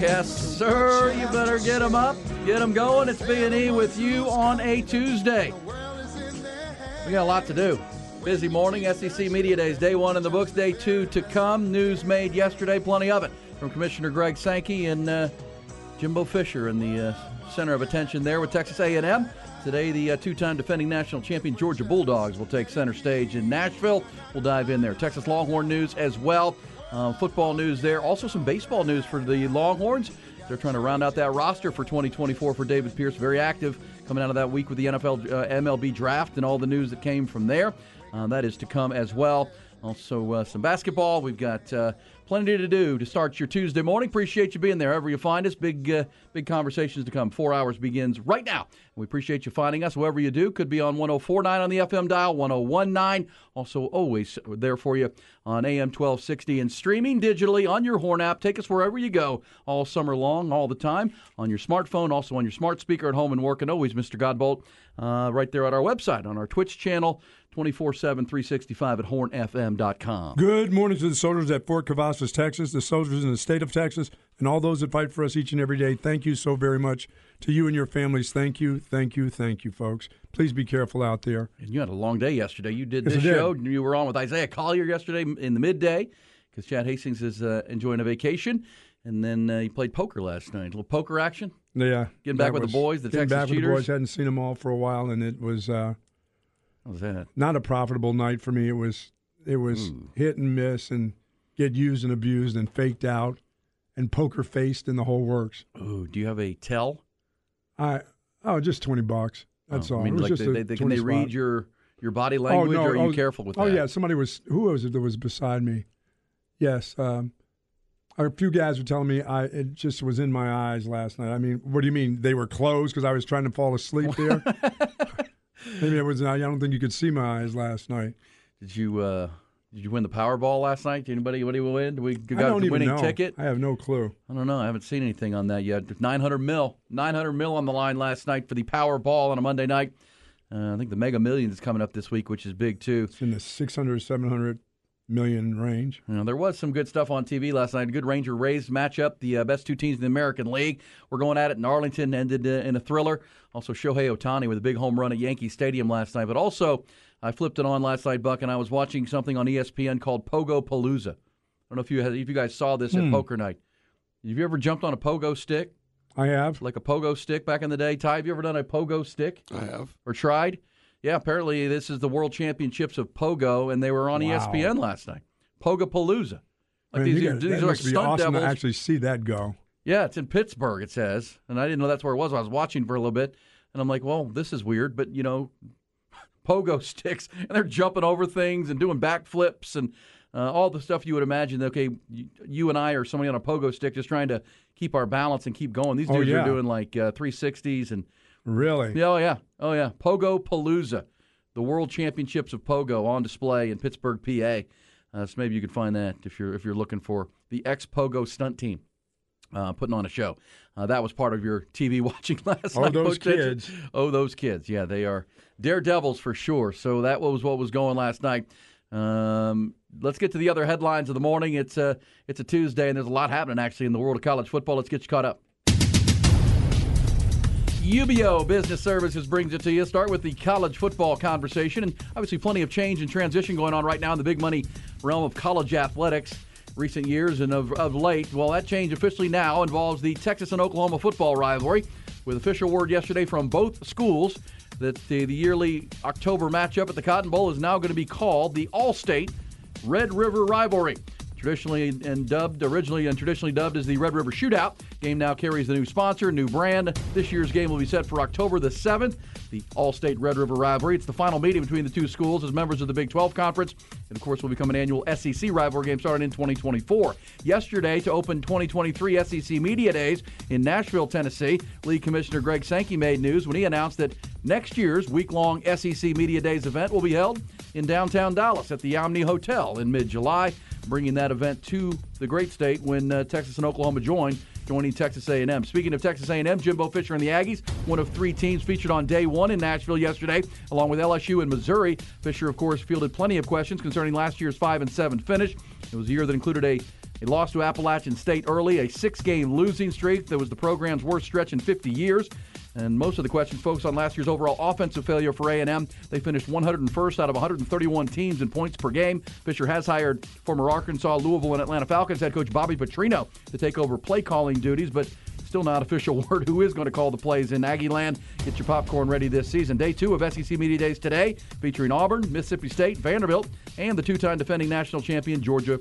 Yes, sir. You better get them up, get them going. It's B and E with you on a Tuesday. We got a lot to do. Busy morning. SEC Media Days, day one in the books, day two to come. News made yesterday, plenty of it from Commissioner Greg Sankey and uh, Jimbo Fisher in the uh, center of attention there with Texas A&M. Today, the uh, two-time defending national champion Georgia Bulldogs will take center stage in Nashville. We'll dive in there. Texas Longhorn news as well. Uh, football news there. Also, some baseball news for the Longhorns. They're trying to round out that roster for 2024 for David Pierce. Very active coming out of that week with the NFL uh, MLB draft and all the news that came from there. Uh, that is to come as well. Also, uh, some basketball. We've got uh, plenty to do to start your Tuesday morning. Appreciate you being there. Wherever you find us, big, uh, big conversations to come. Four hours begins right now. We appreciate you finding us. Wherever you do, could be on 104.9 on the FM dial, 101.9. Also, always there for you on AM 1260 and streaming digitally on your Horn app. Take us wherever you go all summer long, all the time on your smartphone, also on your smart speaker at home and work. And always, Mr. Godbolt, uh, right there at our website, on our Twitch channel, 24 7, 365 at hornfm.com. Good morning to the soldiers at Fort Cavazos, Texas, the soldiers in the state of Texas, and all those that fight for us each and every day. Thank you so very much to you and your families. Thank you, thank you, thank you, folks. Please be careful out there. And you had a long day yesterday. You did Yes, this show. You were on with Isaiah Collier yesterday in the midday because Chad Hastings is uh, enjoying a vacation. And then uh, you played poker last night. A little poker action. Yeah, Getting back with the boys, the getting Texas back with the boys. Hadn't seen them all for a while, and it was uh, was that? not a profitable night for me. It was it was hit and miss, and get used and abused, and faked out, and poker faced, and the whole works. Oh, do you have a tell? I oh, just twenty bucks. That's Oh, all. I mean, it was like just they, they, they- can they read spot. your your body language, or are you careful with oh that? yeah, somebody was who was it that was beside me? Yes, um, a few guys were telling me I it just was in my eyes last night. I mean, what do you mean they were closed because I was trying to fall asleep there? Maybe it was. I don't think you could see my eyes last night. Did you uh, did you win the Powerball last night? Did anybody anybody win? Did we got I don't the even winning know. ticket? I have no clue. I don't know. I haven't seen anything on that yet. 900 mil, 900 mil on the line last night for the Powerball on a Monday night. Uh, I think the Mega Millions is coming up this week, which is big too. It's in the 600, 700 million range. You know, there was some good stuff on TV last night. A good Ranger Rays matchup. The uh, best two teams in the American League We're going at it in Arlington, ended uh, in a thriller. Also, Shohei Ohtani with a big home run at Yankee Stadium last night. But also, I flipped it on last night, Buck, and I was watching something on ESPN called Pogo Palooza. I don't know if you had, if you guys saw this at poker night. Have you ever jumped on a pogo stick, I have. like a pogo stick back in the day? Ty, have you ever done a pogo stick? I have. or tried. Yeah, apparently this is the World Championships of Pogo, and they were on Wow. ESPN last night. Pogo Palooza. Like these, got- these are like stunt awesome devils. to actually see that go. Yeah, it's in Pittsburgh. It says, and I didn't know that's where it was. I was watching for a little bit, and I'm like, well, this is weird, but you know, pogo sticks, and they're jumping over things and doing backflips and uh, all the stuff you would imagine. Okay, you, you and I are somebody on a pogo stick just trying to keep our balance and keep going. These Oh, dudes yeah. are doing like uh, 360s and Really? yeah, oh yeah, oh yeah. Pogo Palooza, the World Championships of Pogo on display in Pittsburgh, PA. Uh, so maybe you could find that if you're if you're looking for the ex Pogo stunt team uh, putting on a show. Uh, that was part of your TV watching last Oh, night. Oh, those kids. Oh, those kids. Yeah, they are daredevils for sure. So that was what was going last night. Um, let's get to the other headlines of the morning. It's a it's a Tuesday, and there's a lot happening actually in the world of college football. Let's get you caught up. UBEO Business Services brings it to you. Start with the college football conversation, and obviously plenty of change and transition going on right now in the big money realm of college athletics. recent years and of, of late. Well, that change officially now involves the Texas and Oklahoma football rivalry, with official word yesterday from both schools that the, the yearly October matchup at the Cotton Bowl is now going to be called the Allstate Red River Rivalry. Traditionally and dubbed, originally and traditionally dubbed as the Red River Shootout. Game now carries the new sponsor, new brand. This year's game will be set for October the 7th, the Allstate Red River Rivalry. It's the final meeting between the two schools as members of the Big 12 Conference. And of course, will become an annual SEC rivalry game starting in 2024. Yesterday, to open 2023 SEC Media Days in Nashville, Tennessee, League Commissioner Greg Sankey made news when he announced that next year's week long SEC Media Days event will be held in downtown Dallas at the Omni Hotel in mid July bringing that event to the great state when uh, Texas and Oklahoma join, joining Texas A&M. Speaking of Texas A&M, Jimbo Fisher and the Aggies, one of three teams featured on day one in Nashville yesterday, along with LSU and Missouri. Fisher, of course, fielded plenty of questions concerning last year's five and seven finish. It was a year that included a a loss to Appalachian State early, a six game losing streak that was the program's worst stretch in 50 years. And most of the questions focus on last year's overall offensive failure for A&M. They finished 101st out of 131 teams in points per game. Fisher has hired former Arkansas, Louisville, and Atlanta Falcons head coach Bobby Petrino to take over play calling duties, but still not official word who is going to call the plays in Aggie Land. Get your popcorn ready this season. Day two of SEC Media Days today, featuring Auburn, Mississippi State, Vanderbilt, and the two-time defending national champion Georgia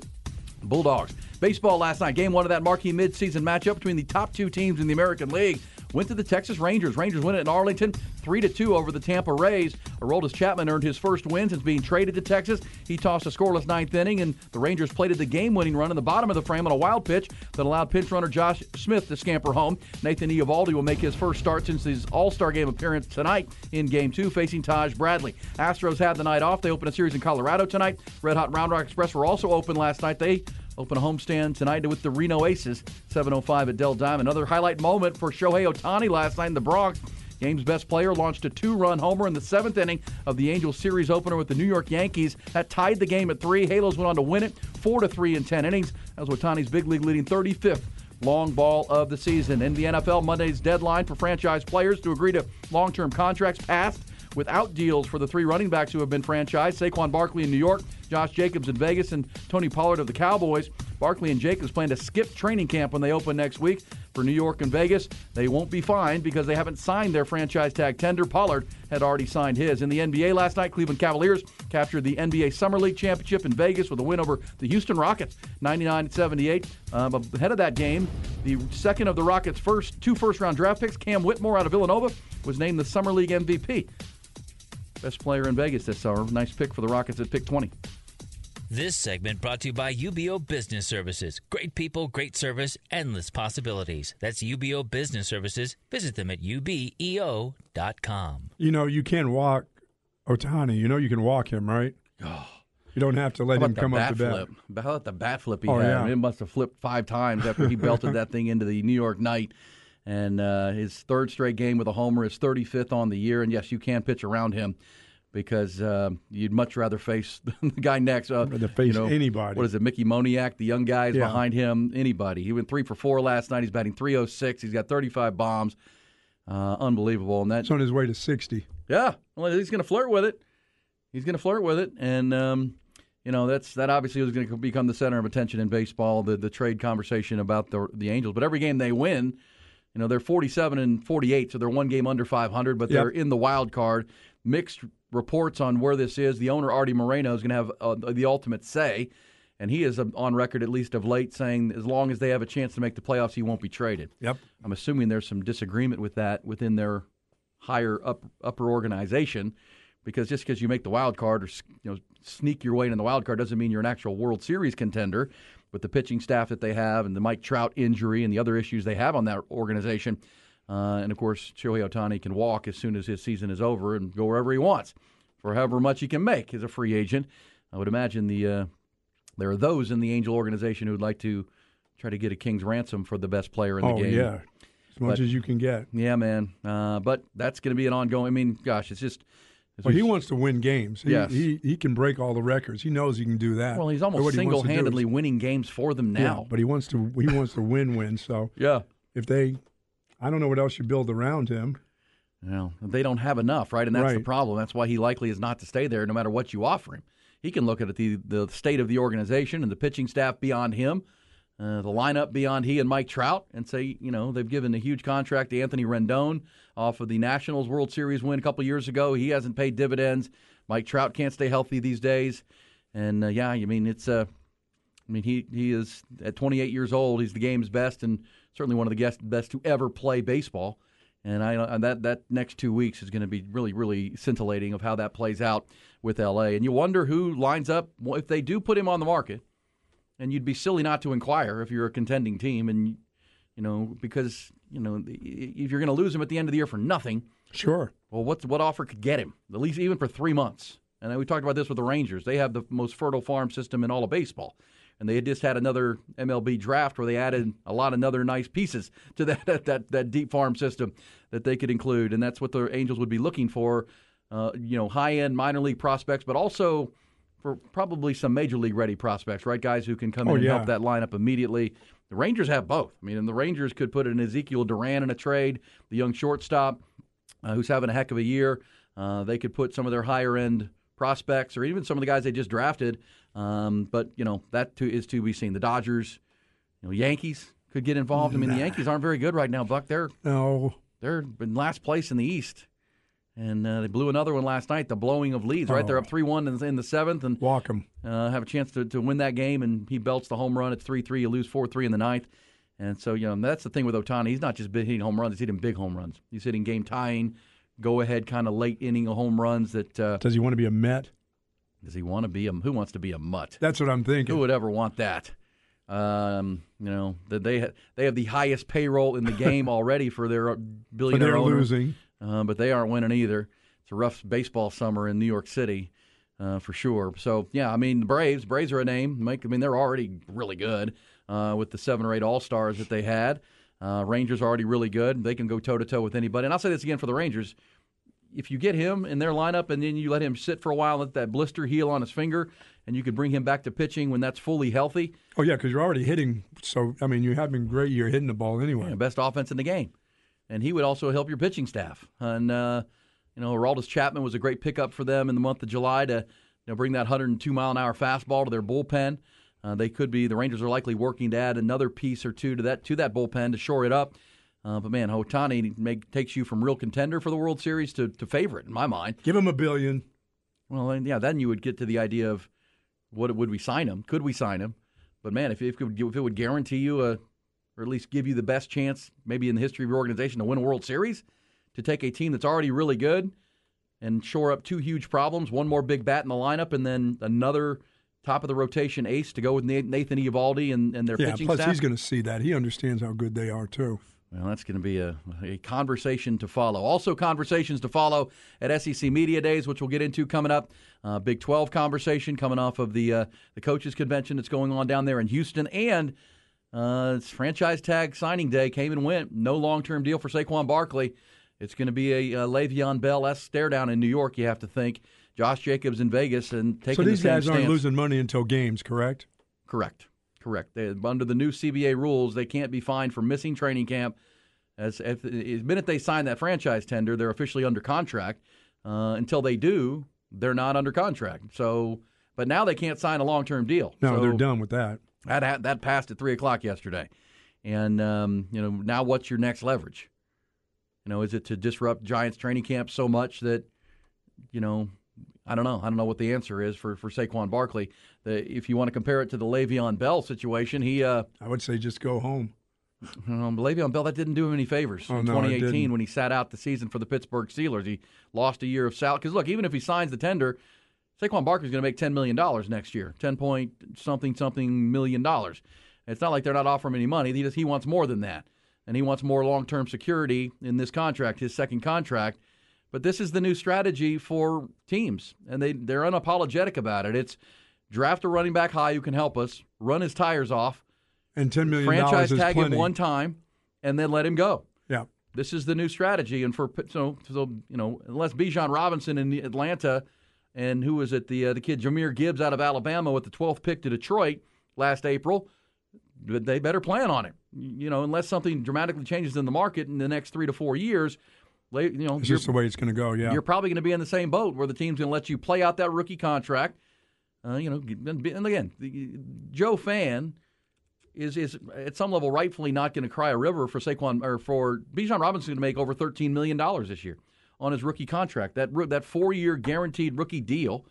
Bulldogs. Baseball last night, game one of that marquee midseason matchup between the top two teams in the American League went to the Texas Rangers. Rangers win it in Arlington, three to two over the Tampa Rays. Aroldis Chapman earned his first win since being traded to Texas. He tossed a scoreless ninth inning, and the Rangers plated the game-winning run in the bottom of the frame on a wild pitch that allowed pinch runner Josh Smith to scamper home. Nathan Eovaldi will make his first start since his All-Star game appearance tonight in Game Two, facing Taj Bradley. Astros had the night off. They open a series in Colorado tonight. Red Hot Round Rock Express were also open last night. They Open a homestand tonight with the Reno Aces, 7:05 at Dell Diamond. Another highlight moment for Shohei Ohtani last night in the Bronx. Game's best player launched a two-run homer in the seventh inning of the Angels series opener with the New York Yankees. That tied the game at three. Halos went on to win it four to three in ten innings. That was Ohtani's big league leading 35th long ball of the season. In the NFL, Monday's deadline for franchise players to agree to long-term contracts passed without deals for the three running backs who have been franchised Saquon Barkley in New York, Josh Jacobs in Vegas, and Tony Pollard of the Cowboys. Barkley and Jacobs plan to skip training camp when they open next week for New York and Vegas. They won't be fined because they haven't signed their franchise tag tender. Pollard had already signed his. In the NBA last night, Cleveland Cavaliers captured the NBA Summer League championship in Vegas with a win over the Houston Rockets, 99-78. Um, ahead of that game, the second of the Rockets' first two first-round draft picks, Cam Whitmore out of Villanova, was named the Summer League MVP. Best player in Vegas this summer. Nice pick for the Rockets at pick 20. This segment brought to you by UBEO Business Services. Great people, great service, endless possibilities. That's UBEO Business Services. Visit them at ubeo.com. You know, you can walk Ohtani. You know, you can walk him, right? Oh. You don't have to let him come the up bat to bat. flip? How about the bat flip he Oh, had? yeah. It must have flipped five times after he belted that thing into the New York night. And uh, his third straight game with a homer, his 35th on the year. And yes, you can pitch around him because uh, you'd much rather face the guy next. Uh, rather face you know, anybody. What is it, Mickey Moniak? The young guys Yeah. behind him, anybody. He went three for four last night. He's batting 306. He's got 35 bombs. Uh, unbelievable. And that's on his way to 60. yeah, well, he's going to flirt with it. He's going to flirt with it, and um, you know that's that obviously was going to become the center of attention in baseball. The the trade conversation about the the Angels, but every game they win, you know they're forty seven and forty eight, so they're one game under five hundred, but they're Yep. in the wild card. Mixed reports on where this is. The owner Arte Moreno is going to have uh, the ultimate say, and he is uh, on record at least of late saying as long as they have a chance to make the playoffs, he won't be traded. Yep. I'm assuming there's some disagreement with that within their higher up, upper organization, because just because you make the wild card or you know sneak your way in the wild card doesn't mean you're an actual World Series contender. With the pitching staff that they have and the Mike Trout injury and the other issues they have on that organization, uh, and of course Shohei Ohtani can walk as soon as his season is over and go wherever he wants for however much he can make as a free agent. I would imagine the uh, there are those in the Angel organization who'd like to try to get a king's ransom for the best player in the Oh, game. yeah. As much But- as you can get. Yeah, man. Uh, but that's going to be an ongoing. I mean, gosh, it's just. As But we- he wants to win games. He, Yes. he he can break all the records. He knows he can do that. Well, he's almost what he wants to do single-handedly is- winning games for them now. Yeah, but he wants to he wants to win win. So yeah. if they, I don't know what else you build around him. Well, they don't have enough, right? And that's the problem. That's why he likely is not to stay there, no matter what you offer him. he can look at the the state of the organization and the pitching staff beyond him, uh, the lineup beyond he and Mike Trout, and say, you know, they've given a huge contract to Anthony Rendon off of the Nationals World Series win a couple years ago. He hasn't paid dividends. Mike Trout can't stay healthy these days, and uh, yeah, I mean it's. Uh, I mean, he, he is at 28 years old. He's the game's best and certainly one of the best, best to ever play baseball. And I and that that next two weeks is going to be really really scintillating of how that plays out with LA. And you wonder who lines up if they do put him on the market. And you'd be silly not to inquire if you're a contending team, and you know because you know if you're going to lose him at the end of the year for nothing. Sure. Well, what what offer could get him at least even for three months? And we talked about this with the Rangers. They have the most fertile farm system in all of baseball and they had just had another MLB draft where they added a lot of other nice pieces to that that that deep farm system that they could include, and that's what the Angels would be looking for. Uh, you know, high end minor league prospects, but also for probably some major league ready prospects, right? Guys who can come in Oh, and yeah. help that lineup immediately. The Rangers have both. I mean, and the Rangers could put an Ezekiel Duran in a trade, the young shortstop uh, who's having a heck of a year. Uh, they could put some of their higher end prospects or even some of the guys they just drafted. Um, but you know that too is to be seen. The Dodgers, you know, Yankees could get involved. I mean, the Yankees aren't very good right now, Buck. They're No. they're in last place in the East, and uh, they blew another one last night. The blowing of leads, right? They're up three one in, in the seventh, and Walk him. uh, have a chance to, to win that game. And he belts the home run. It's three three. You lose four three in the ninth. And so you know that's the thing with Ohtani. He's not just hitting home runs; he's hitting big home runs. He's hitting game tying, go ahead kind of late inning home runs. That uh, Does he want to be a Met? does he want to be a who wants to be a mutt? That's what I'm thinking. Who would ever want that? Um, you know that they ha- they have the highest payroll in the game already for their billionaire they're owner. losing. Uh, but they aren't winning either. It's a rough baseball summer in New York City, uh, for sure. So yeah, I mean the Braves. Braves are a name. I mean they're already really good uh, with the seven or eight All Stars that they had. Uh, Rangers are already really good. They can go toe to toe with anybody. And I'll say this again for the Rangers: if you get him in their lineup and then you let him sit for a while, let that blister heal on his finger, and you could bring him back to pitching when that's fully healthy. Oh yeah, because you're already hitting. So I mean, you have been great. You're hitting the ball anyway. Yeah, best offense in the game. And he would also help your pitching staff. And, uh, you know, Aroldis Chapman was a great pickup for them in the month of July to you know, bring that 102 mile an hour fastball to their bullpen. Uh, they could be, the Rangers are likely working to add another piece or two to that to that bullpen to shore it up. Uh, but man, Ohtani make, takes you from real contender for the World Series to, to favorite in my mind. Give him a billion. Well, then, yeah, then you would get to the idea of what would we sign him? Could we sign him? But man, if, if, if it would guarantee you a, or at least give you the best chance, maybe in the history of your organization, to win a World Series, to take a team that's already really good and shore up two huge problems, one more big bat in the lineup, and then another top of the rotation ace to go with Nathan Eovaldi and, and their Yeah. pitching Plus, staff. he's going to see that. He understands how good they are too. Well, that's going to be a, a conversation to follow. Also, conversations to follow at SEC Media Days, which we'll get into coming up. Uh, Big 12 conversation coming off of the uh, the coaches convention that's going on down there in Houston, and uh, it's franchise tag signing day came and went. No long term deal for Saquon Barkley. It's going to be a, uh Le'Veon Bell s stare down in New York. You have to think. Josh Jacobs in Vegas and taking. So these the guys aren't stance. losing money until games, correct? Correct. Correct. They, under the new CBA rules, they can't be fined for missing training camp. As if, the minute they sign that franchise tender, they're officially under contract. Uh, until they do, they're not under contract. So, but now they can't sign a long-term deal. No, So they're done with that. That ha- that passed at three o'clock yesterday, and um, you know now what's your next leverage? You know, is it to disrupt Giants training camp so much that you know I don't know. I don't know what the answer is for for Saquon Barkley. The, if you want to compare it to the Le'Veon Bell situation, he uh, I would say just go home. um, Le'Veon Bell that didn't do him any favors Oh, in no, 2018 didn't. when he sat out the season for the Pittsburgh Steelers. He lost a year of salary. Because look, even if he signs the tender, Saquon Barkley's going to make ten million dollars next year, ten point something something million dollars. It's not like they're not offering him any money. He just he wants more than that, and he wants more long term security in this contract, his second contract. But this is the new strategy for teams, and they they're unapologetic about it. It's draft a running back high who can help us, run his tires off, And ten million franchise dollars is tag plenty. him one time, and then let him go. yeah. This is the new strategy, and for so so you know, unless Bijan Robinson in Atlanta, and who was it the uh, the kid Jahmyr Gibbs out of Alabama with the 12th pick to Detroit last April, but they better plan on it. You know, unless something dramatically changes in the market in the next three to four years, you know, just the way it's going to go. Yeah. you're probably going to be in the same boat where the team's going to let you play out that rookie contract. Uh, you know, and again, the, Joe Fan is is at some level rightfully not going to cry a river for Saquon or for Bijan Robinson to make over thirteen million dollars this year on his rookie contract. That that four year guaranteed rookie deal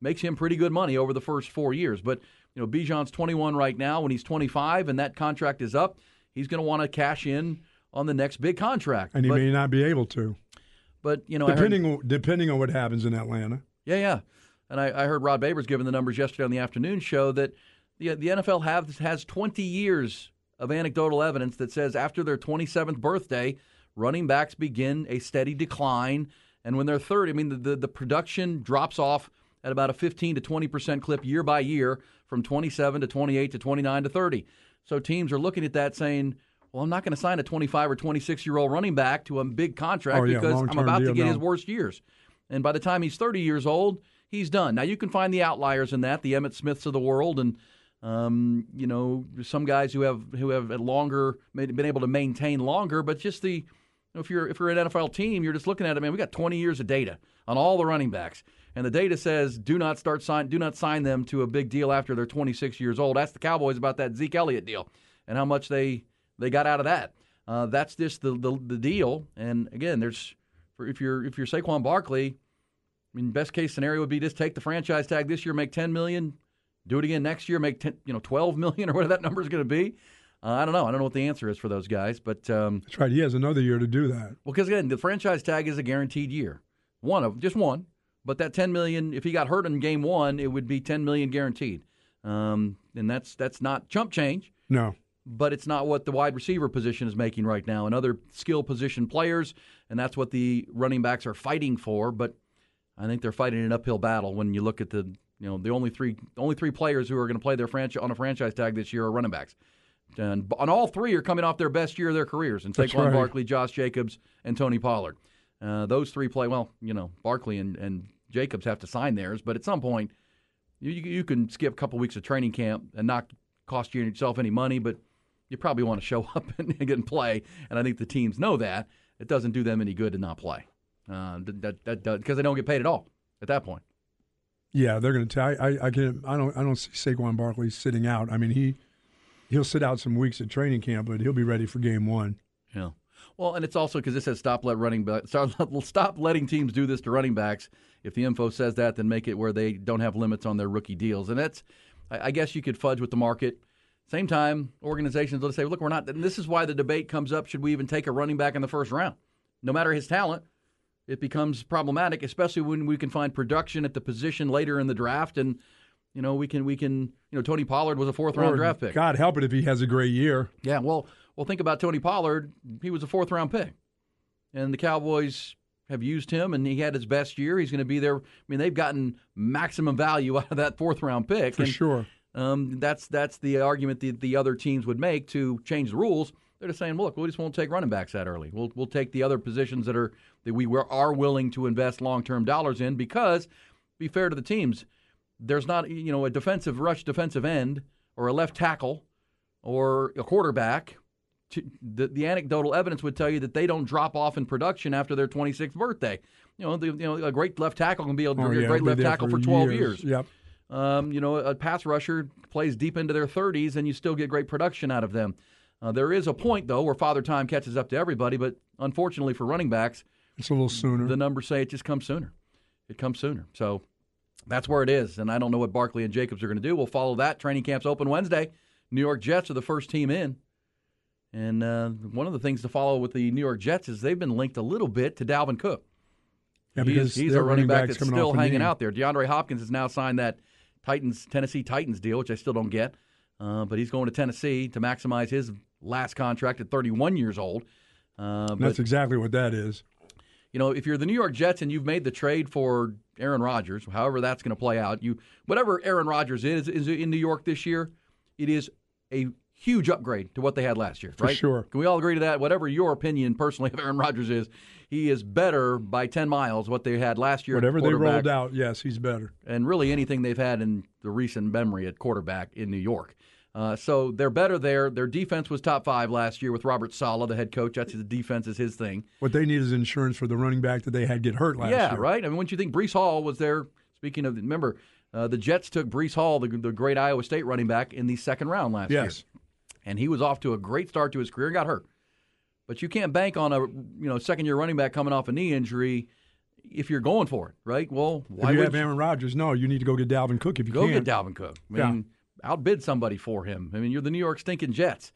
makes him pretty good money over the first four years. But you know, Bijan's twenty one right now. When he's twenty five and that contract is up, he's going to want to cash in on the next big contract. and he but, may not be able to, but you know, heard- depending on, depending on what happens in Atlanta. Yeah, yeah. And I, I heard Rod Babers giving the numbers yesterday on the afternoon show that the, the NFL have, has 20 years of anecdotal evidence that says after their 27th birthday, running backs begin a steady decline. And when they're 30, I mean, the, the, the production drops off at about a 15 to 20% clip year by year from 27 to 28 to 29 to 30. So teams are looking at that saying, well, I'm not going to sign a 25 or 26 year old running back to a big contract Oh, yeah, because I'm about to get his worst years. And by the time he's 30 years old, he's done. Now you can find the outliers in that, the Emmitt Smiths of the world, and um, you know some guys who have who have longer been able to maintain longer. But just the if you're if you're an NFL team, you're just looking at it. Man, we got 20 years of data on all the running backs, and the data says do not start sign do not sign them to a big deal after they're 26 years old. Ask the Cowboys about that Zeke Elliott deal and how much they they got out of that. Uh, that's just the, the the deal. And again, there's for if you're if you're Saquon Barkley. I mean, best case scenario would be just take the franchise tag this year, make ten million, do it again next year, make 10, you know twelve million or whatever that number is going to be. Uh, I don't know. I don't know what the answer is for those guys, but um, That's right. He has another year to do that. well, because again, the franchise tag is a guaranteed year, one of just one. But that ten million, if he got hurt in game one, it would be ten million guaranteed, um, and that's that's not chump change No. but it's not what the wide receiver position is making right now, and other skill position players, and that's what the running backs are fighting for. But I think they're fighting an uphill battle when you look at the you know the only three only three players who are going to play their franchise on a franchise tag this year are running backs, and, and all three are coming off their best year of their careers, and Saquon right. Barkley, Josh Jacobs, and Tony Pollard. Uh, those three play well. You know Barkley and, and Jacobs have to sign theirs, but at some point you, you can skip a couple weeks of training camp and not cost yourself any money, but you probably want to show up and get and play. And I think the teams know that it doesn't do them any good to not play. Uh, that that because they don't get paid at all at that point. Yeah, they're going to tell. I, I can. I don't. I don't see Saquon Barkley sitting out. I mean, he he'll sit out some weeks at training camp, but he'll be ready for game one. Yeah. Well, and it's also because this says stop let running back stop, letting teams do this to running backs. If the info says that, then make it where they don't have limits on their rookie deals, and that's I, I guess you could fudge with the market. Same time, organizations will say, "Look, we're not." And this is why the debate comes up: Should we even take a running back in the first round? No matter his talent, it becomes problematic, especially when we can find production at the position later in the draft, and you know we can we can you know Tony Pollard was a fourth round draft pick. God help it if he has a great year. Yeah, well, well, think about Tony Pollard. He was a fourth round pick, and the Cowboys have used him, and he had his best year. He's going to be there. I mean, they've gotten maximum value out of that fourth round pick For and, sure. Um, that's that's the argument that the other teams would make to change the rules. They're just saying, look, we just won't take running backs that early. We'll we'll take the other positions that are that we were, are willing to invest long term dollars in because, be fair to the teams, there's not you know a defensive rush defensive end or a left tackle or a quarterback. To, the, the anecdotal evidence would tell you that they don't drop off in production after their 26th birthday. You know, the, you know, a great left tackle can be a, Oh, a yeah, great left tackle for 12 years. Yep. Um, you know, a pass rusher plays deep into their 30s, and you still get great production out of them. Uh, there is a point though where father time catches up to everybody, but unfortunately for running backs, It's a little sooner. the numbers say it just comes sooner. It comes sooner. So that's where it is, and I don't know what Barkley and Jacobs are going to do. We'll follow that. Training camps open Wednesday. New York Jets are the first team in. And uh, one of the things to follow with the New York Jets is they've been linked a little bit to Dalvin Cook. yeah, He's, because he's their a running back that's still hanging out there. DeAndre Hopkins has now signed that Titans Tennessee Titans deal, which I still don't get. Uh, but he's going to Tennessee to maximize his last contract at 31 years old. Uh, but That's exactly what that is. you know, if you're the New York Jets and you've made the trade for Aaron Rodgers, however that's going to play out, you whatever Aaron Rodgers is is in New York this year, it is a huge upgrade to what they had last year. For right? sure. Can we all agree to that? Whatever your opinion personally of Aaron Rodgers is, he is better by 10 miles what they had last year. at Whatever they rolled out, yes, he's better. and really anything they've had in the recent memory at quarterback in New York. Uh, so they're better there. Their defense was top five last year with Robert Saleh, the head coach. That's his defense is his thing. What they need is insurance for the running back that they had get hurt last yeah, year. right. I mean, once you think Breece Hall was there. Speaking of, remember Uh, the Jets took Breece Hall, the, the great Iowa State running back, in the second round last year. Yes. and he was off to a great start to his career and got hurt. But you can't bank on a you know second year running back coming off a knee injury if you're going for it, right? Well, why if you would have Aaron Rodgers, no, you need to go get Dalvin Cook if you go can. get Dalvin Cook? I mean, outbid somebody for him. I mean, you're the New York stinking Jets.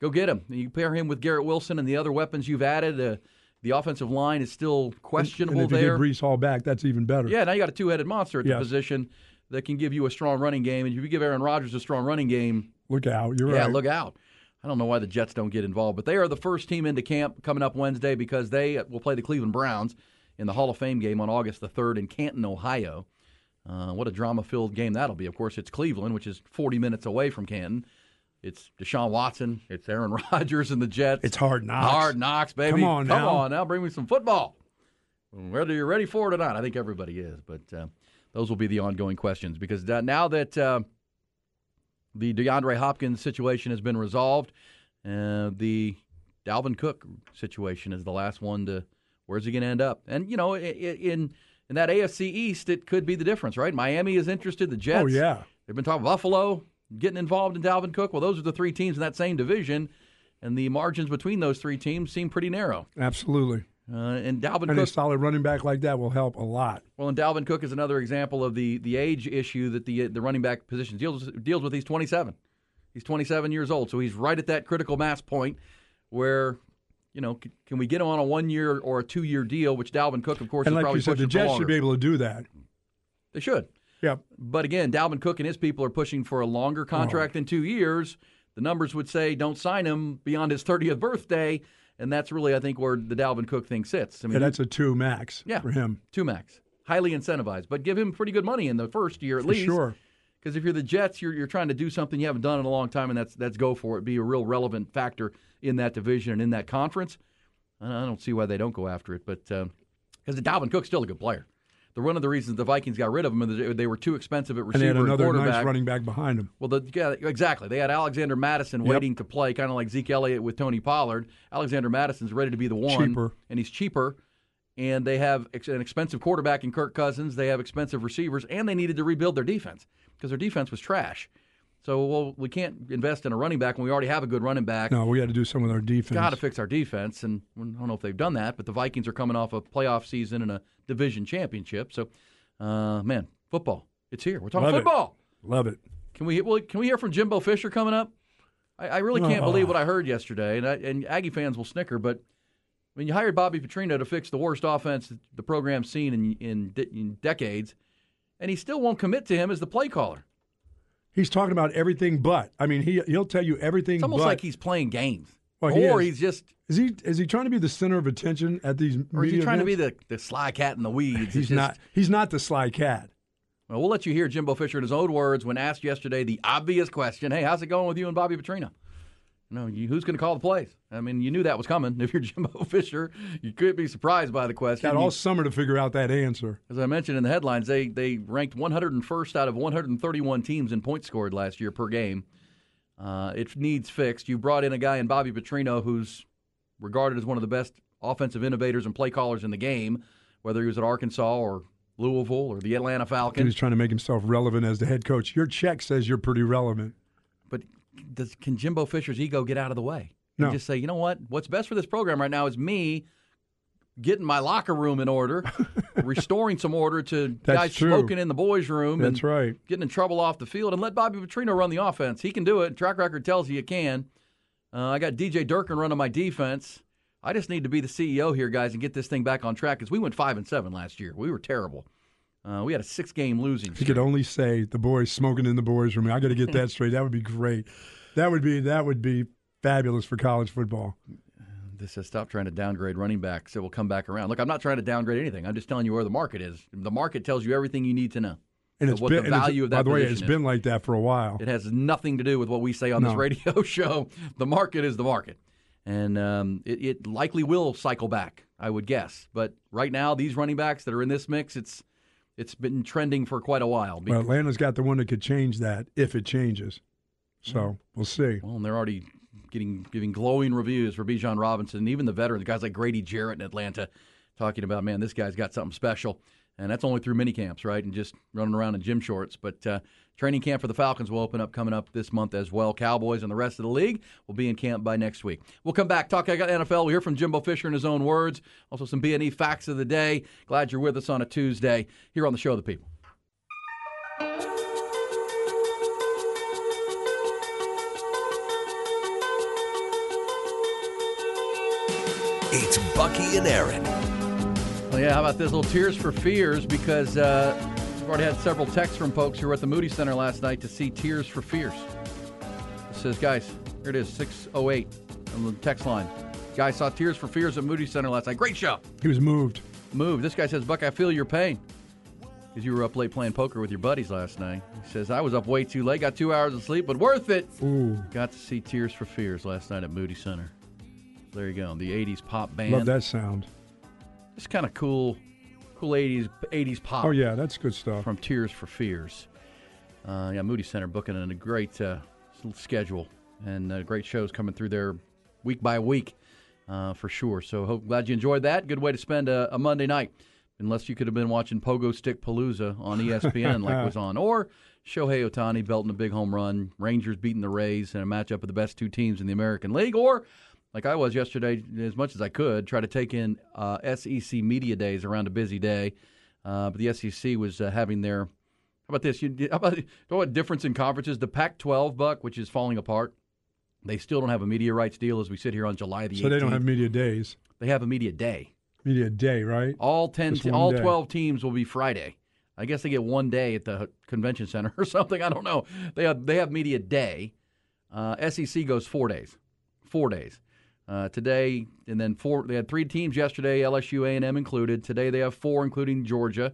Go get him. You pair him with Garrett Wilson and the other weapons you've added. Uh, the offensive line is still questionable and if you there. get Breece Hall back, that's even better. Yeah, now you got a two-headed monster at Yes. the position that can give you a strong running game. And if you give Aaron Rodgers a strong running game, Look out. You're right. yeah, right. look out. I don't know why the Jets don't get involved, but they are the first team into camp coming up Wednesday because they will play the Cleveland Browns in the Hall of Fame game on August the 3rd in Canton, Ohio. Uh, what a drama filled game that'll be. Of course, it's Cleveland, which is 40 minutes away from Canton. It's Deshaun Watson, it's Aaron Rodgers and the Jets. It's hard knocks. Hard knocks, baby. Come on Come now. on now. Bring me some football. Whether you're ready for it or not, I think everybody is. But uh, those will be the ongoing questions because uh, now that uh, the DeAndre Hopkins situation has been resolved, uh, the Dalvin Cook situation is the last one to. Where's he going to end up? And you know, i- i- in in that AFC East, it could be the difference, right? Miami is interested. The Jets. Oh, yeah. They've been talking Buffalo getting involved in Dalvin Cook. Well, those are the three teams in that same division, and the margins between those three teams seem pretty narrow. Absolutely. Uh, and Dalvin And a solid running back like that will help a lot. well, and Dalvin Cook is another example of the the age issue that the the running back position deals deals with. He's 27. He's 27 years old, so he's right at that critical mass point where. You know, can we get him on a one-year or a two-year deal? Which Dalvin Cook, of course, And is like probably you said, the Jets should be able to do that. They should. Yep. But again, Dalvin Cook and his people are pushing for a longer contract Oh. than two years. The numbers would say don't sign him beyond his 30th birthday, and that's really, I think, where the Dalvin Cook thing sits. I mean, Yeah, that's a two max yeah, for him. two max, highly incentivized, but give him pretty good money in the first year at For least. sure. Because if you're the Jets, you're, you're trying to do something you haven't done in a long time, and that's that's go for it. Be a real relevant factor in that division and in that conference. I I don't see why they don't go after it, but um, because the Dalvin Cook's still a good player. The one of the reasons the Vikings got rid of him is they were too expensive at And receiver they had another quarterback. nice running back behind him. Well, the, yeah, exactly. They had Alexander Mattison Yep. waiting to play, kind of like Zeke Elliott with Tony Pollard. Alexander Mattison's ready to be the one, Cheaper. and he's cheaper. And they have ex- an expensive quarterback in Kirk Cousins. They have expensive receivers, and they needed to rebuild their defense because their defense was trash. So, well, we can't invest in a running back when we already have a good running back. No, we had to do some with our defense. Got to fix our defense, and I don't know if they've done that. But the Vikings are coming off a playoff season and a division championship. So, uh, man, football, it's here. We're talking Love it. football. Love it. Can we well, can we hear from Jimbo Fisher coming up? I, I really can't Oh. believe what I heard yesterday, and I, and Aggie fans will snicker. But when you hired Bobby Petrino to fix the worst offense the program's seen in in, in decades, and he still won't commit to him as the play caller. He's talking about everything but. I mean, he he'll tell you everything It's almost but. like he's playing games, Well, he or is. he's just, is he is he trying to be the center of attention at these or is he trying to be the, the sly cat in the weeds? He's just- not. He's not the sly cat. Well, we'll let you hear Jimbo Fisher in his own words when asked yesterday the obvious question: Hey, how's it going with you and Bobby Petrino? You know, you, who's going to call the plays? I mean, you knew that was coming. If you're Jimbo Fisher, you could be surprised by the question. Got all summer to figure out that answer. As I mentioned in the headlines, they they ranked 101st out of 131 teams in points scored last year per game. Uh, it needs fixed. You brought in a guy in Bobby Petrino who's regarded as one of the best offensive innovators and play callers in the game, whether he was at Arkansas or Louisville or the Atlanta Falcons. He's trying to make himself relevant as the head coach. Your check says you're pretty relevant. Does can Jimbo Fisher's ego get out of the way? No. And just say, you know what? What's best for this program right now is me getting my locker room in order, restoring some order to That's guys true. smoking in the boys' room. That's and right. Getting in trouble off the field and let Bobby Petrino run the offense. He can do it. Track record tells you you can. Uh, I got DJ Durkin running my defense. I just need to be the CEO here, guys, and get this thing back on track because we went five and seven last year. We were terrible. Uh, we had a six-game losing. He You could only say the boys smoking in the boys' room. I got to get that straight. That would be great. That would be that would be fabulous for college football. This says stop trying to downgrade running backs. It will come back around. Look, I'm not trying to downgrade anything. I'm just telling you where the market is. The market tells you everything you need to know. And it's what been the value of that By the way, it's is. been like that for a while. It has nothing to do with what we say on this radio show. The market is the market. And um, it, it likely will cycle back, I would guess. But right now, these running backs that are in this mix, it's it's been trending for quite a while. Well, Atlanta's got the one that could change that if it changes. So hmm. we'll see. Well, and they're already getting giving glowing reviews for Bijan Robinson, and even the veterans, guys like Grady Jarrett in Atlanta, talking about, man, this guy's got something special. And that's only through mini camps, right? And just running around in gym shorts. But uh, training camp for the Falcons will open up coming up this month as well. Cowboys and the rest of the league will be in camp by next week. We'll come back talk about NFL. We'll hear from Jimbo Fisher in his own words. Also some B and E facts of the day. Glad you're with us on a Tuesday here on the Show of the People. It's Bucky and Erin. Yeah, how about this little Tears for Fears? Because uh, we've already had several texts from folks who were at the Moody Center last night to see Tears for Fears. It says, guys, here it is, 608 on the text line. Guys saw Tears for Fears at Moody Center last night. Great show. He was moved. Moved. This guy says, Buck, I feel your pain. Because you were up late playing poker with your buddies last night. He says, I was up way too late, got two hours of sleep, but worth it. Ooh, Got to see Tears for Fears last night at Moody Center. There you go. The 80s pop band. love that sound. Just kind of cool, cool 80s 80s pop. Oh yeah, that's good stuff. From Tears for Fears. Uh, yeah, Moody Center booking in a great uh, schedule and uh, great shows coming through there week by week uh, for sure. So hope, glad you enjoyed that. Good way to spend a, a Monday night. Unless you could have been watching Pogo Stick Palooza on ESPN like was on, or Shohei Ohtani belting a big home run, Rangers beating the Rays in a matchup of the best two teams in the American League, or like I was yesterday, as much as I could, try to take in uh, SEC media days around a busy day. Uh, but the SEC was uh, having their. How about this? You, how about you know what difference in conferences? The Pac-12 buck, which is falling apart. They still don't have a media rights deal as we sit here on July the 18th. So they don't have media days. They have a media day. Media day, right? All ten, te- all day. twelve teams will be Friday. I guess they get one day at the convention center or something. I don't know. They have they have media day. Uh, SEC goes four days, four days. Uh, today and then four. They had three teams yesterday, LSU, A and M included. Today they have four, including Georgia,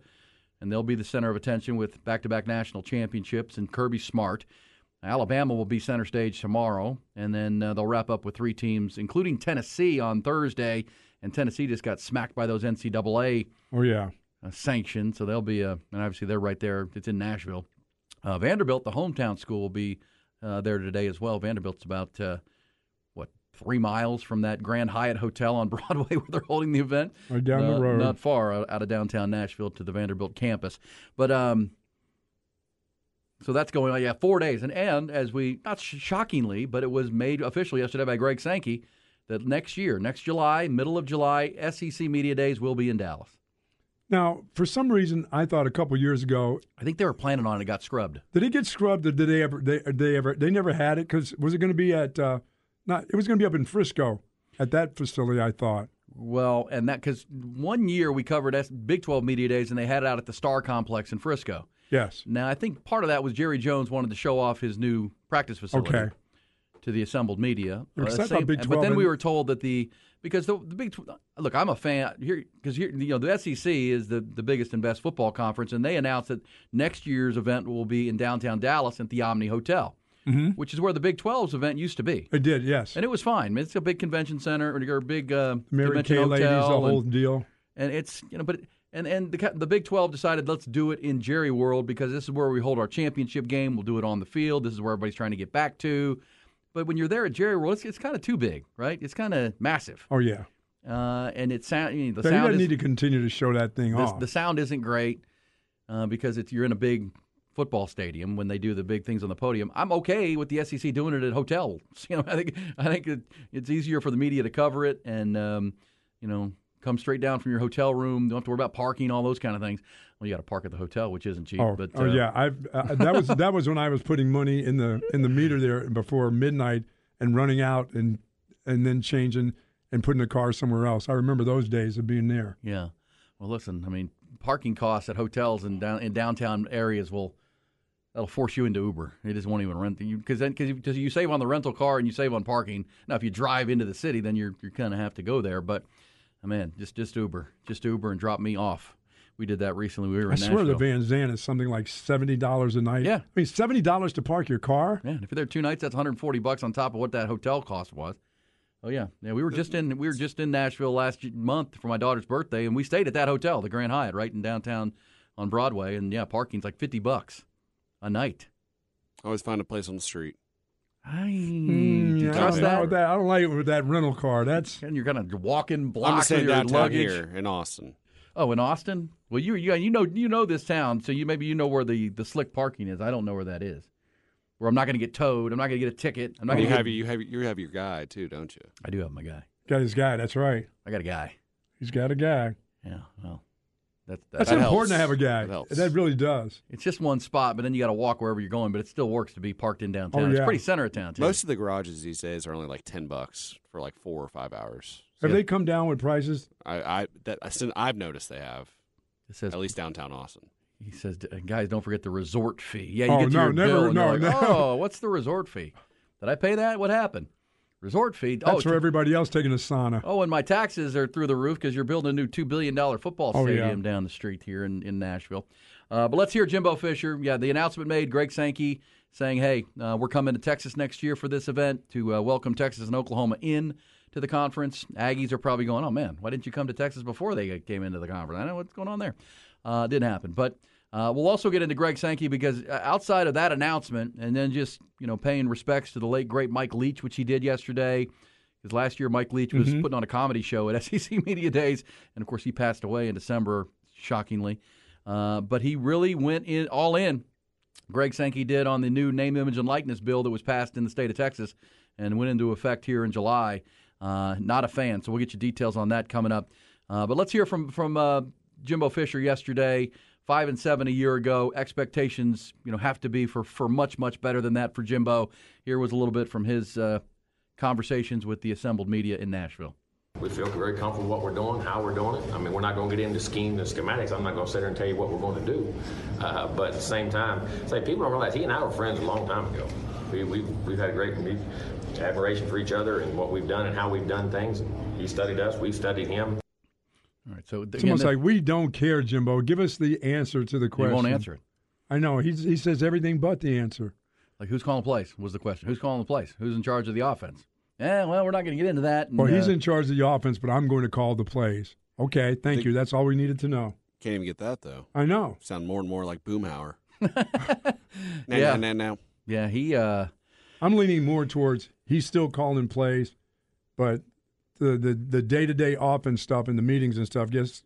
and they'll be the center of attention with back-to-back national championships and Kirby Smart. Alabama will be center stage tomorrow, and then uh, they'll wrap up with three teams, including Tennessee on Thursday. And Tennessee just got smacked by those NCAA Oh yeah. uh, sanctioned, so they'll be, uh, and obviously they're right there. It's in Nashville. Uh, Vanderbilt, the hometown school, will be uh, there today as well. Vanderbilt's about uh, three miles from that Grand Hyatt Hotel on Broadway where they're holding the event. Right down the Uh, road. not far out, out of downtown Nashville to the Vanderbilt campus. But um, so that's going on. Yeah, four days, and and as we not sh- shockingly, but it was made official yesterday by Greg Sankey that next year, next July, middle of July, SEC media days will be in Dallas. Now, for some reason, I thought a couple years ago, I think they were planning on it. It got scrubbed. did it get scrubbed? Or did they ever? They, they ever? They never had it because was it going to be at? Uh, not. It was going to be up in Frisco at that facility. I thought. Well, and that because one year we covered Big 12 media days and they had it out at the Star Complex in Frisco. Yes. Now, I think part of that was Jerry Jones wanted to show off his new practice facility Okay. to the assembled media. Yeah, 'cause I thought same- but 12 then we were told that the because the, the Big 12 look, I'm a fan here because here you know the SEC is the the biggest and best football conference, and they announced that next year's event will be in downtown Dallas at the Omni Hotel, which is where the Big 12's event used to be. It did. Yes. And it was fine. It's a big convention center or a big uh, Mary convention Kay ladies, the hotel and- whole deal. and it's you know, but and and the the Big Twelve decided let's do it in Jerry World because this is where we hold our championship game. We'll do it on the field. This is where everybody's trying to get back to. But when you're there at Jerry World, it's, it's kind of too big, right? It's kind of massive, Oh yeah. uh, and it sound you know, the So sound is, need to continue to show that thing the, off. the sound isn't great uh, because it's you're in a big football stadium when they do the big things on the podium. I'm okay with the SEC doing it at hotels. You know, I think I think it, it's easier for the media to cover it and um, you know come straight down from your hotel room. Don't have to worry about parking, all those kind of things. Well, you got to park at the hotel, which isn't cheap. Oh, but oh uh, yeah, I've uh, that was that was when I was putting money in the in the meter there before midnight and running out and and then changing and putting the car somewhere else. I remember those days of being there. Yeah. Well, listen, I mean, parking costs at hotels and down in downtown areas will that'll force you into Uber. You just won't even rent you because then because you save on the rental car and you save on parking. Now, if you drive into the city, then you're you're kind of have to go there. But uh, man, just just Uber, just Uber and drop me off. We did that recently. We were I swear the Van Zandt is something like seventy dollars a night. Yeah. I mean seventy dollars to park your car. Yeah, and if you're there two nights, that's 140 bucks on top of what that hotel cost was. Oh yeah, yeah. We were just in we were just in Nashville last month for my daughter's birthday, and we stayed at that hotel, the Grand Hyatt, right in downtown on Broadway. And yeah, parking's like 50 bucks a night. I Always find a place on the street. I Mm, you yeah, I, trust don't that? with that. I don't like it with that rental car. That's And you're kind of walking I'm blocks just saying with your luggage. here in Austin. Oh, in Austin? Well, you you you know you know this town, so you maybe you know where the the slick parking is. I don't know where that is. Where I'm not going to get towed. I'm not going to get a ticket. I'm not You going to have you have you have your guy too, don't you? I do have my guy. Got his guy. That's right. I got a guy. He's got a guy. Yeah. Well, that's That's that's, important to have a guy. That helps. That really does. it's just one spot, but then you got to walk wherever you're going. But it still works to be parked in downtown. Oh, yeah. It's pretty center of town too. Most of the garages these days are only like ten bucks for like four or five hours. Have Yeah. they come down with prices? I, I, that, I I've noticed they have it says at least downtown Austin. He says, guys, don't forget the resort fee. Yeah, you Oh, get to no, your never- bill and no, you're like, no. oh, what's the resort fee? Did I pay that? What happened? Resort fee? That's oh, for everybody else taking a sauna. oh, and my taxes are through the roof because you're building a new two billion dollar football Oh, yeah. stadium down the street here in, in Nashville. Uh, but let's hear Jimbo Fisher. Yeah, the announcement made. Greg Sankey saying, "Hey, uh, we're coming to Texas next year for this event to uh, welcome Texas and Oklahoma in to the conference." Aggies are probably going, "Oh man, why didn't you come to Texas before they came into the conference?" I know what's going on there. Uh, didn't happen, but. Uh, we'll also get into Greg Sankey because uh, outside of that announcement, and then just you know paying respects to the late great Mike Leach, which he did yesterday, because last year Mike Leach was putting on a comedy show at SEC Media Days, and of course he passed away in December, shockingly. Uh, but he really went in all in. Greg Sankey did on the new name, image, and likeness bill that was passed in the state of Texas and went into effect here in July. Uh, not a fan, so we'll get you details on that coming up. Uh, but let's hear from from uh, Jimbo Fisher yesterday. Five and seven a year ago. Expectations, you know, have to be for for much much better than that for Jimbo. Here was a little bit from his uh, conversations with the assembled media in Nashville. We feel very comfortable what we're doing, how we're doing it. I mean, we're not going to get into schemes and schematics. I'm not going to sit there and tell you what we're going to do. Uh, but at the same time, say people don't realize he and I were friends a long time ago. We, we, we've had a great admiration for each other and what we've done and how we've done things. He studied us, we studied him. All right, so It's again, almost like we don't care, Jimbo. Give us the answer to the he question. won't answer it. I know. He's, he says everything but the answer. Like who's calling plays was the question. Who's calling the plays? Who's in charge of the offense? Yeah, well, we're not going to get into that. And, Well, he's uh, in charge of the offense, but I'm going to call the plays. Okay, thank Think- you. That's all we needed to know. Can't even get that though. I know. Sound more and more like Boomhauer. now, Yeah. now, now, now. Yeah, he. Uh, I'm leaning more towards he's still calling plays, but the the the day to day offense stuff and the meetings and stuff. Guess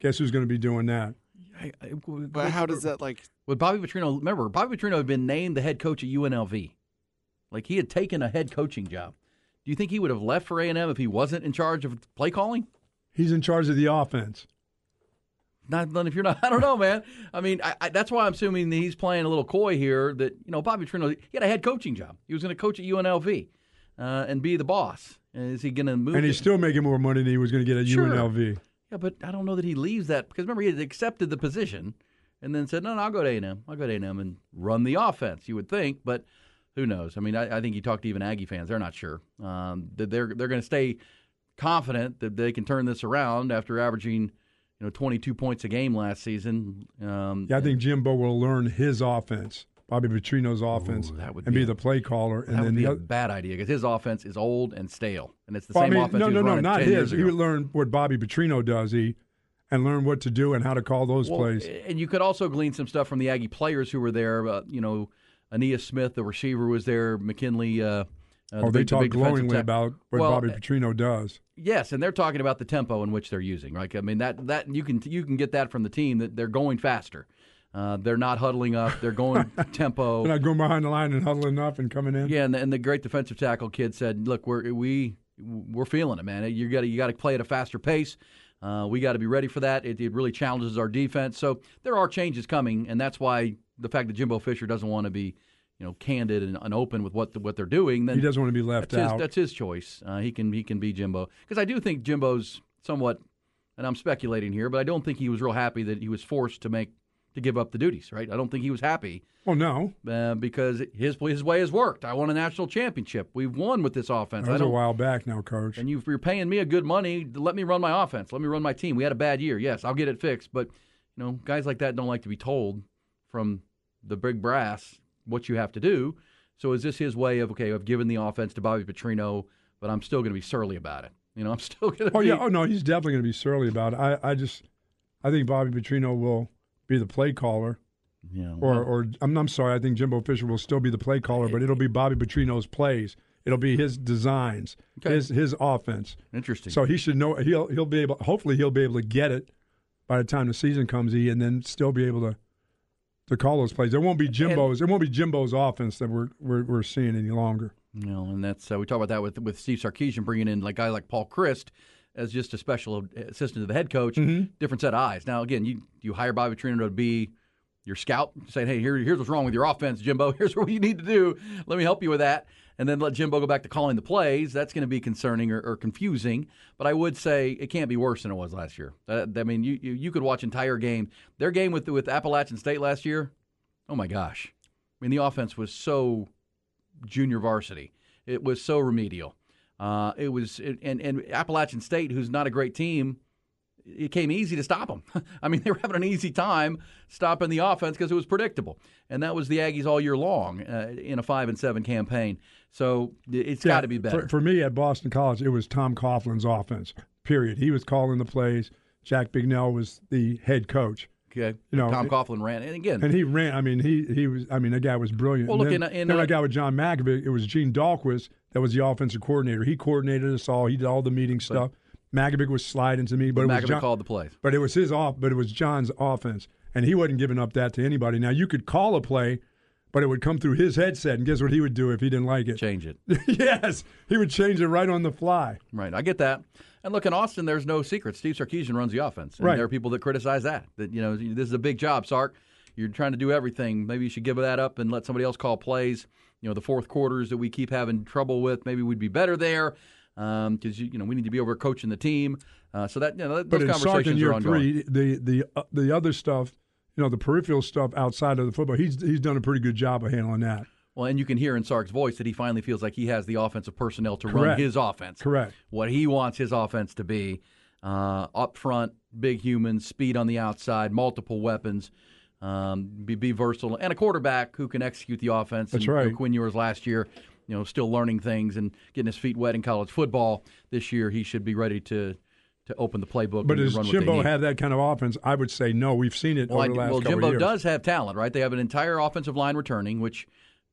guess who's going to be doing that? I- I- But how does that like? With Bobby Petrino, remember Bobby Petrino had been named the head coach at UNLV, like he had taken a head coaching job. Do you think he would have left for A and M if he wasn't in charge of play calling? He's in charge of the offense. Not then if you're not. I don't know, man. I mean, I, I, that's why I'm assuming that he's playing a little coy here. That you know, Bobby Petrino, he had a head coaching job. He was going to coach at UNLV uh, and be the boss. Is he going to move? And he's to- still making more money than he was going to get at Sure. UNLV. Yeah, but I don't know that he leaves that because remember he had accepted the position and then said, "No, no, I'll go to A&M. I'll go to A&M and run the offense." You would think, but who knows? I mean, I, I think you talk to even Aggie fans; they're not sure. Um, that they're they're going to stay confident that they can turn this around after averaging, you know, 22 points a game last season. Um, Yeah, I think Jimbo will learn his offense, Bobby Petrino's offense, that would and be a- the play caller. that And would then be the a other, bad idea because his offense is old and stale, and it's the same offense. no, no, no, not his. Would learn what Bobby Petrino does. He and learn what to do and how to call those Well, plays. And you could also glean some stuff from the Aggie players who were there. Uh, you know, Ainias Smith, the receiver, was there. McKinnley. Uh, uh, oh, the they big- the talk big glowingly tack- about what Well, Bobby Petrino does. Yes, and they're talking about the tempo in which they're using. Right? I mean that that you can you can get that from the team that they're going faster. Uh, they're not huddling up. They're going tempo. They're not going behind the line and huddling up and coming in. Yeah, and the, and the great defensive tackle kid said, "Look, we're we we're feeling it, man. You got to you got to play at a faster pace. Uh, we got to be ready for that. It, it really challenges our defense. So there are changes coming, and that's why the fact that Jimbo Fisher doesn't want to be, you know, candid and, and open with what the, what they're doing. Then He doesn't want to be left that's his, out. that's his choice. Uh, he can he can be Jimbo because I do think Jimbo's somewhat, and I'm speculating here, but I don't think he was real happy that he was forced to make to give up the duties. Right? I don't think he was happy Well, no, uh, because his his way has worked. I won a national championship. We've won with this offense. that I was a while back now, Coach. and you, you're paying me a good money. to Let me run my offense. Let me run my team. We had a bad year. Yes, I'll get it fixed. But you know, guys like that don't like to be told from the big brass what you have to do. So is this his way of okay? I've given the offense to Bobby Petrino, but I'm still going to be surly about it. You know, I'm still going to. Oh be, yeah, oh no, he's definitely going to be surly about it. I, I just, I think Bobby Petrino will be the play caller, Yeah, or, or I'm, I'm sorry, I think Jimbo Fisher will still be the play caller, but it'll be Bobby Petrino's plays. It'll be his designs, Okay. his his offense. interesting. So he should know. He'll he'll be able. Hopefully, he'll be able to get it by the time the season comes, E, and then still be able to to call those plays. It won't be Jimbo's. it won't be Jimbo's offense that we're we're, we're seeing any longer. You know, and that's uh, we talk about that with with Steve Sarkisian bringing in like guy like Paul Chryst as just a special assistant to the head coach. Different set of eyes. Now, again, you you hire Bobby Petrino to be your scout, saying, "Hey, here, here's what's wrong with your offense, Jimbo. Here's what you need to do. Let me help you with that." And then let Jimbo go back to calling the plays. That's going to be concerning or, or confusing. But I would say it can't be worse than it was last year. Uh, I mean, you, you you could watch entire game. Their game with with Appalachian State last year. Oh my gosh! I mean, the offense was so junior varsity. It was so remedial. Uh, it was and and Appalachian State, who's not a great team, it came easy to stop them. I mean, they were having an easy time stopping the offense because it was predictable, and that was the Aggies all year long uh, in a five and seven campaign. So it's got to be better. For, for me at Boston College, it was Tom Coughlin's offense. Period. He was calling the plays. Jack Bicknell was the head coach. Okay, You know, Tom it- Coughlin ran, and again, And he ran. I mean, he he was. I mean, that guy was brilliant. Well, And look, then, in- in, then uh, I got with John Mackovic. It was Gene Dahlquist that was the offensive coordinator. He coordinated us all. He did all the meeting stuff. McAvick was sliding to me, but it was John, called the plays. But it was his off. But it was John's offense, and he wasn't giving up that to anybody. Now you could call a play, but it would come through his headset, and guess what he would do if he didn't like it? Change it. yes, he would change it right on the fly. Right, I get that. And look, in Austin, there's no secret. Steve Sarkisian runs the offense. And Right. there are people that criticize that. That, you know, this is a big job, Sark. You're trying to do everything. Maybe you should give that up and let somebody else call plays. You know, the fourth quarters that we keep having trouble with, maybe we'd be better there because, you, you know, we need to be over coaching the team. Uh, so that, you know, those But in Sark in year are ongoing. three, the the uh, the other stuff, you know, the peripheral stuff outside of the football, he's he's done a pretty good job of handling that. Well, and you can hear in Sark's voice that he finally feels like he has the offensive personnel to run his offense. Correct. What he wants his offense to be uh, up front, big humans, speed on the outside, multiple weapons, um, be, be versatile, and a quarterback who can execute the offense. That's and, you know, right. Quinn Ewers last year, you know, still learning things and getting his feet wet in college football. This year, he should be ready to to open the playbook. But does Jimbo have that kind of offense? I would say no. We've seen it Well, over I- the last well couple Jimbo does have talent, right? They have an entire offensive line returning, which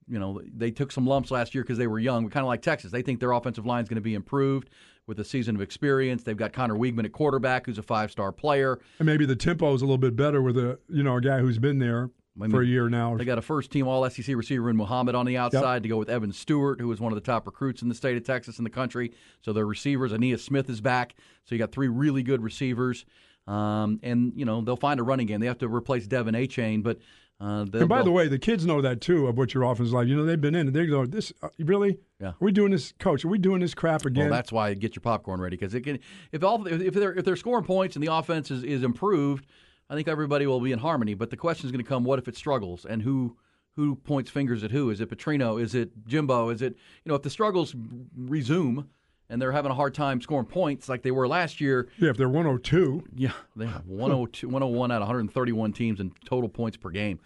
you know they took some lumps last year because they were young. Kind of like Texas, they think their offensive line is going to be improved with a season of experience. They've got Conner Weigman at quarterback, who's a five-star player. And maybe the tempo is a little bit better with a you know a guy who's been there I for a year now. They got a first-team All-SEC receiver in Muhammad on the outside to go with Evan Stewart, who is one of the top recruits in the state of Texas in the country. So their receivers, Ainias Smith is back. So you got three really good receivers. Um, and you know they'll find a running game. They have to replace Devon Achane, but uh, and by the way, the kids know that too of what your offense is like. You know, they've been in. it. They go, "This uh, really? Yeah. Are we doing this, coach? Are we doing this crap again?" Well, that's why get your popcorn ready because it can. If all if they're if they're scoring points and the offense is, is improved, I think everybody will be in harmony. But the question is going to come: What if it struggles? And who who points fingers at who? Is it Petrino? Is it Jimbo? Is it you know if the struggles resume and they're having a hard time scoring points like they were last year? yeah, if they're 102, Yeah, they have 102, 101 out of 131 teams in total points per game.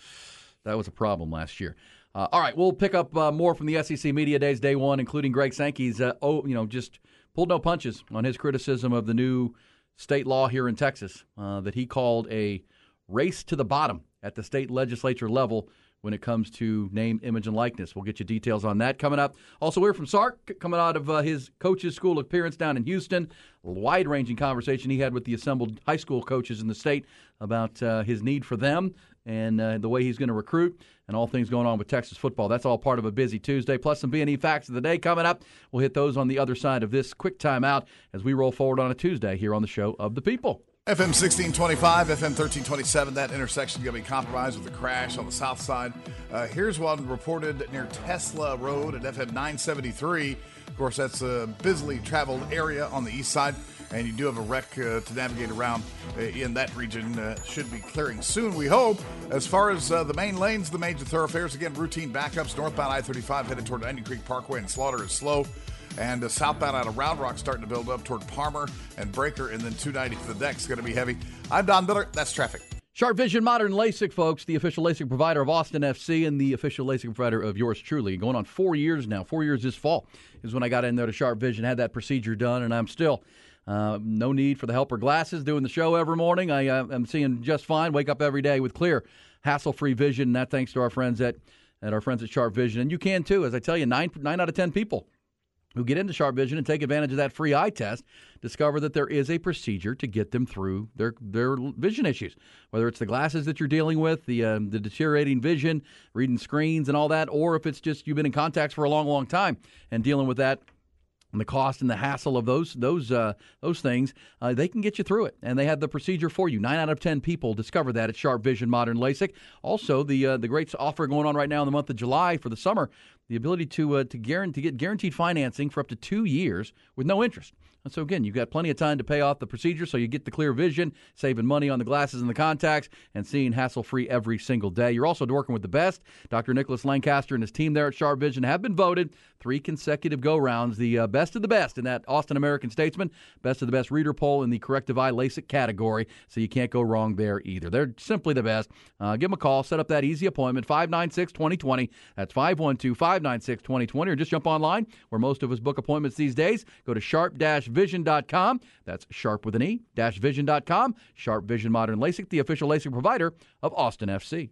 That was a problem last year. Uh, all right, we'll pick up uh, more from the SEC Media Days Day One, including Greg Sankey's. Uh, oh, you know, just pulled no punches on his criticism of the new state law here in Texas uh, that he called a race to the bottom at the state legislature level when it comes to name, image, and likeness. We'll get you details on that coming up. Also, we're from Sark coming out of uh, his coaches' school appearance down in Houston. Wide ranging conversation he had with the assembled high school coaches in the state about uh, his need for them and uh, the way he's going to recruit and all things going on with Texas football. That's all part of a busy Tuesday. Plus some B&E facts of the day coming up. We'll hit those on the other side of this quick timeout as we roll forward on a Tuesday here on the show of the people. FM 1625, FM 1327, that intersection going to be compromised with a crash on the south side. Uh, here's one reported near Tesla Road at FM 973. Of course, that's a busily traveled area on the east side, and you do have a wreck uh, to navigate around uh, in that region. Uh, should be clearing soon, we hope. As far as uh, the main lanes, the major thoroughfares, again, routine backups. Northbound I 35 headed toward Onion Creek Parkway and Slaughter is slow. And uh, southbound out of Round Rock starting to build up toward Palmer and Breaker, and then 290 to the deck's going to be heavy. I'm Don Miller. That's traffic. Sharp Vision Modern LASIK, folks, the official LASIK provider of Austin FC and the official LASIK provider of yours truly. Going on four years now. Four years this fall is when I got in there to Sharp Vision, had that procedure done, and I'm still uh, no need for the helper glasses. Doing the show every morning, I uh, am seeing just fine. Wake up every day with clear, hassle-free vision. And that thanks to our friends at at our friends at Sharp Vision, and you can too. As I tell you, nine nine out of ten people who get into Sharp Vision and take advantage of that free eye test discover that there is a procedure to get them through their their vision issues, whether it's the glasses that you're dealing with, the um, the deteriorating vision, reading screens and all that, or if it's just you've been in contacts for a long, long time and dealing with that and the cost and the hassle of those those uh, those things, uh, they can get you through it, and they have the procedure for you. Nine out of ten people discover that at Sharp Vision Modern LASIK. Also, the uh, the great offer going on right now in the month of July for the summer, the ability to uh, to guarantee to get guaranteed financing for up to two years with no interest. And so again, you've got plenty of time to pay off the procedure, so you get the clear vision, saving money on the glasses and the contacts, and seeing hassle-free every single day. You're also working with the best. Dr. Nicholas Lancaster and his team there at Sharp Vision have been voted three consecutive go-rounds, the uh, best of the best in that Austin American Statesman, best of the best reader poll in the corrective eye LASIK category. So you can't go wrong there either. They're simply the best. Uh, give them a call, set up that easy appointment, 596-2020. That's 512-596-2020, or just jump online where most of us book appointments these days. Go to sharp-vision.com. That's sharp with an E, dash vision.com. Sharp Vision Modern LASIK, the official LASIK provider of Austin FC.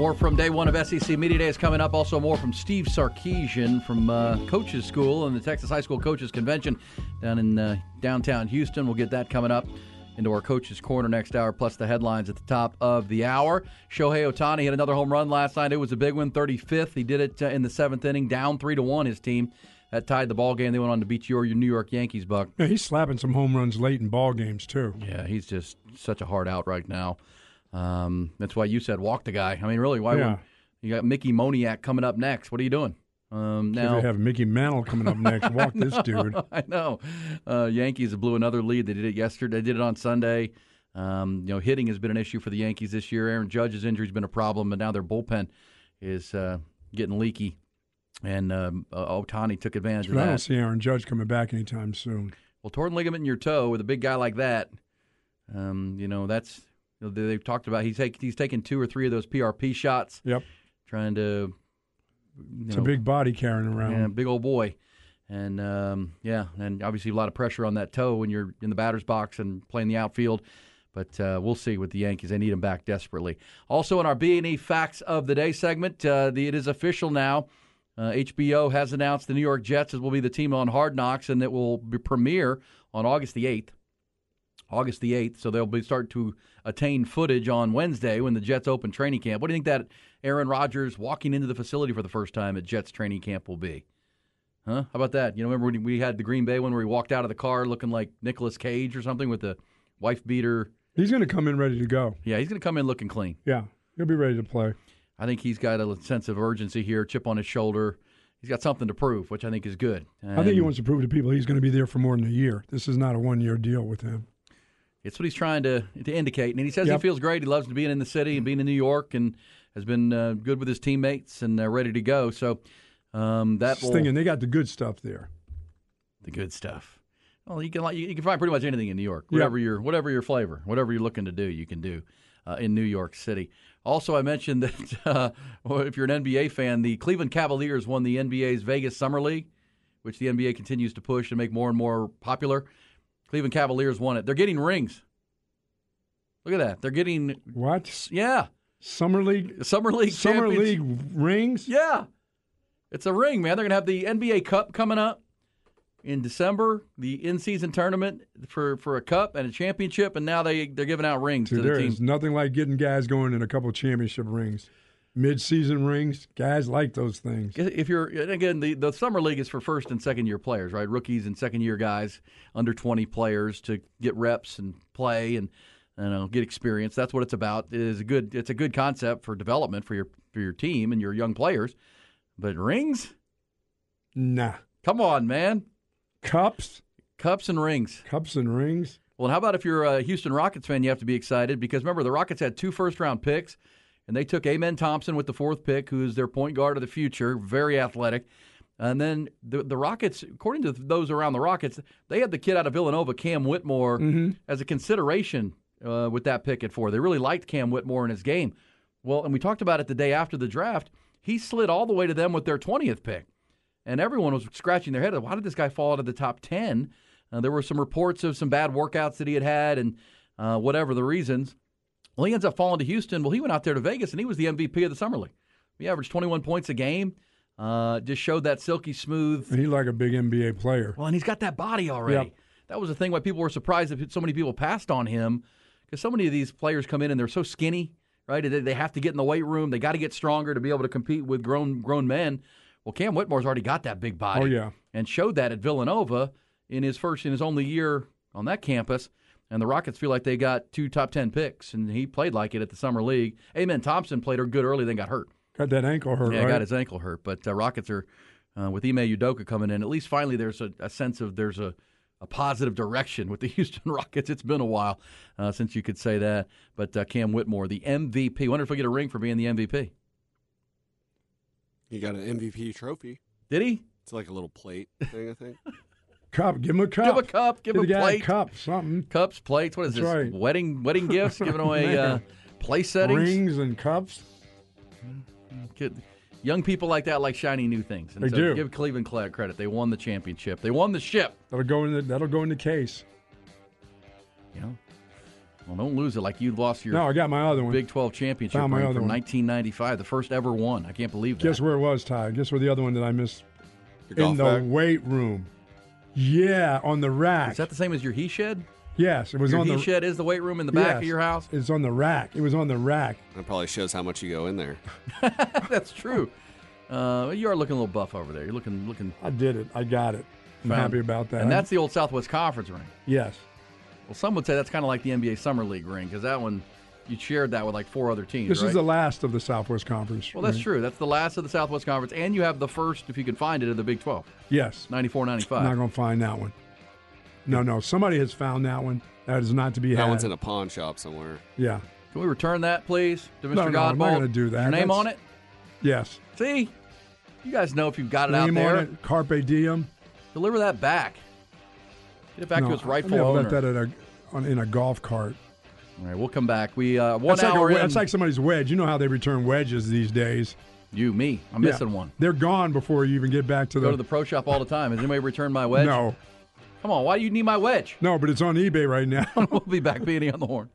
More from day one of SEC Media Day is coming up. Also, more from Steve Sarkisian from uh, Coaches School and the Texas High School Coaches Convention down in uh, downtown Houston. We'll get that coming up into our Coaches Corner next hour, plus the headlines at the top of the hour. Shohei Ohtani hit another home run last night. It was a big one, 35th. He did it uh, in the seventh inning, down three to one. His team that tied the ball game. They went on to beat your, your New York Yankees, Buck. Yeah, he's slapping some home runs late in ball games too. Yeah, he's just such a hard out right now. Um, that's why you said walk the guy. I mean, really, why Yeah. would you got Mickey Moniak coming up next? What are you doing? Um, Now they have Mickey Mantle coming up next. Walk this dude. I know. Uh, Yankees blew another lead. They did it yesterday. They did it on Sunday. Um, you know, hitting has been an issue for the Yankees this year. Aaron Judge's injury has been a problem, but now their bullpen is uh, getting leaky. And um, uh, Ohtani took advantage of But I don't see Aaron Judge coming back anytime soon. Well, torn ligament in your toe with a big guy like that, um, you know, that's you know, they- they've talked about. He's take, he's taken two or three of those PRP shots. Yep. Trying to. It's know, a big body carrying around. yeah, big old boy. And um, yeah, and obviously a lot of pressure on that toe when you're in the batter's box and playing the outfield. But uh, we'll see with the Yankees; they need him back desperately. Also, in our B and E Facts of the Day segment, uh, the, it is official now. Uh, HBO has announced the New York Jets will be the team on Hard Knocks, and it will be premiere on August the eighth. August the 8th, so they'll be start to attain footage on Wednesday when the Jets open training camp. What do you think that Aaron Rodgers walking into the facility for the first time at Jets training camp will be? Huh? How about that? You know, remember when we had the Green Bay one where he walked out of the car looking like Nicolas Cage or something with the wife beater? He's going to come in ready to go. Yeah, he's going to come in looking clean. Yeah, he'll be ready to play. I think he's got a sense of urgency here, chip on his shoulder. He's got something to prove, which I think is good. I think he wants to prove to people he's going to be there for more than a year. This is not a one-year deal with him. It's what he's trying to to indicate, and he says he feels great. He loves being in the city and being in New York, and has been uh, good with his teammates and uh, ready to go. So um, that will thinking they got the good stuff there. the good stuff. Well, you can like, you can find pretty much anything in New York. Whatever your whatever your flavor, whatever you're looking to do, you can do uh, in New York City. Also, I mentioned that uh, if you're an NBA fan, the Cleveland Cavaliers won the NBA's Vegas Summer League, which the NBA continues to push and make more and more popular. Cleveland Cavaliers won it. They're getting rings. Look at that. They're getting What? yeah Summer League? Summer League Summer League rings? Yeah. It's a ring, man. They're going to have the NBA Cup coming up in December, the in-season tournament for, for a cup and a championship, and now they, they're giving out rings Dude, to the team. is nothing like getting guys going in a couple championship rings. Mid-season rings, guys like those things. If you're and again, the, the summer league is for first and second year players, right? Rookies and second year guys, under twenty players to get reps and play and you know get experience. That's what it's about. It is a good. It's a good concept for development for your for your team and your young players. But rings, Nah. come on, man, Cups, cups and rings. cups and rings. Well, how about if you're a Houston Rockets fan, you have to be excited because remember the Rockets had two first round picks, and they took Amen Thompson with the fourth pick, who's their point guard of the future, very athletic. And then the the Rockets, according to those around the Rockets, they had the kid out of Villanova, Cam Whitmore, mm-hmm. as a consideration uh, with that pick at four. They really liked Cam Whitmore in his game. Well, and we talked about it the day after the draft. He slid all the way to them with their twentieth pick and everyone was scratching their head. Why did this guy fall out of the top ten? Uh, there were some reports of some bad workouts that he had had, and uh, whatever the reasons. Well, he ends up falling to Houston. Well, he went out there to Vegas and he was the MVP of the summer league. He averaged 21 points a game. Uh, just showed that silky smooth. And he's like a big NBA player. Well, and he's got that body already. Yep. That was the thing why people were surprised that so many people passed on him because so many of these players come in and they're so skinny, right? They, they have to get in the weight room. They got to get stronger to be able to compete with grown grown men. Well, Cam Whitmore's already got that big body. Oh, yeah. and showed that at Villanova in his first in his only year on that campus. And the Rockets feel like they got two top ten picks, and he played like it at the summer league. Amen. Thompson played her good early, then got hurt. Got that ankle hurt, Yeah, right? got his ankle hurt. But uh, Rockets are uh, with Ime Udoka coming in. At least finally, there's a, a sense of there's a, a positive direction with the Houston Rockets. It's been a while uh, since you could say that. But uh, Cam Whitmore, the MVP. Wonder if he'll get a ring for being the MVP. He got an MVP trophy. Did he? It's like a little plate thing, I think. Cup. Give him a cup. Give a cup. Give Give him a plate. a cup. Something. Cups, plates. What is That's this? right. Wedding wedding gifts, giving away uh, Man. place settings. Rings and cups. Kid- Young people like that like shiny new things. And They so do. Give Cleveland Cl- credit. They won the championship. They won the ship. That'll go in the that'll go in the case. You know. Well, don't lose it like you lost your No, I got my other one. Big 12 championship Found my other from one. 1995, the first ever one. I can't believe that. Guess where it was, Ty? Guess where the other one that I missed? The in the bag? weight room. Yeah, on the rack. Is that the same as your he shed? Yes, it was your on the shed is the weight room in the back of your house. It's on the rack. It was on the rack. That probably shows how much you go in there. That's true. Uh, you are looking a little buff over there. You're looking looking. I did it. I got it. I'm found- happy about that. And that's the old Southwest Conference ring. yes. Well, some would say that's kind of like the NBA Summer League ring because that one you shared that with like four other teams. This right? is the last of the Southwest Conference. well, that's right? true. That's the last of the Southwest Conference, and you have the first, if you can find it, of the Big 12, Yes. 94 I'm not going to find that one. No, no. Somebody has found that one. That is not to be That had. one's in a pawn shop somewhere. yeah. Can we return that, please, to Mr. No, no, I'm not gonna do that. Your name That's- on it? Yes. See? You guys know if you've got it Name out there. on it. Carpe diem. Deliver that back. Get it back no, to its rightful I never owner. left that at a, on, in a golf cart. All right, we'll come back. We uh, one That's like, a, hour in. that's like somebody's wedge. You know how they return wedges these days. you, me. I'm Yeah. missing one. They're gone before you even get back to the. Go to the pro shop all the time. Has anybody returned my wedge? no, Come on, why do you need my wedge? no, but it's on eBay right now. we'll be back, being on the horn.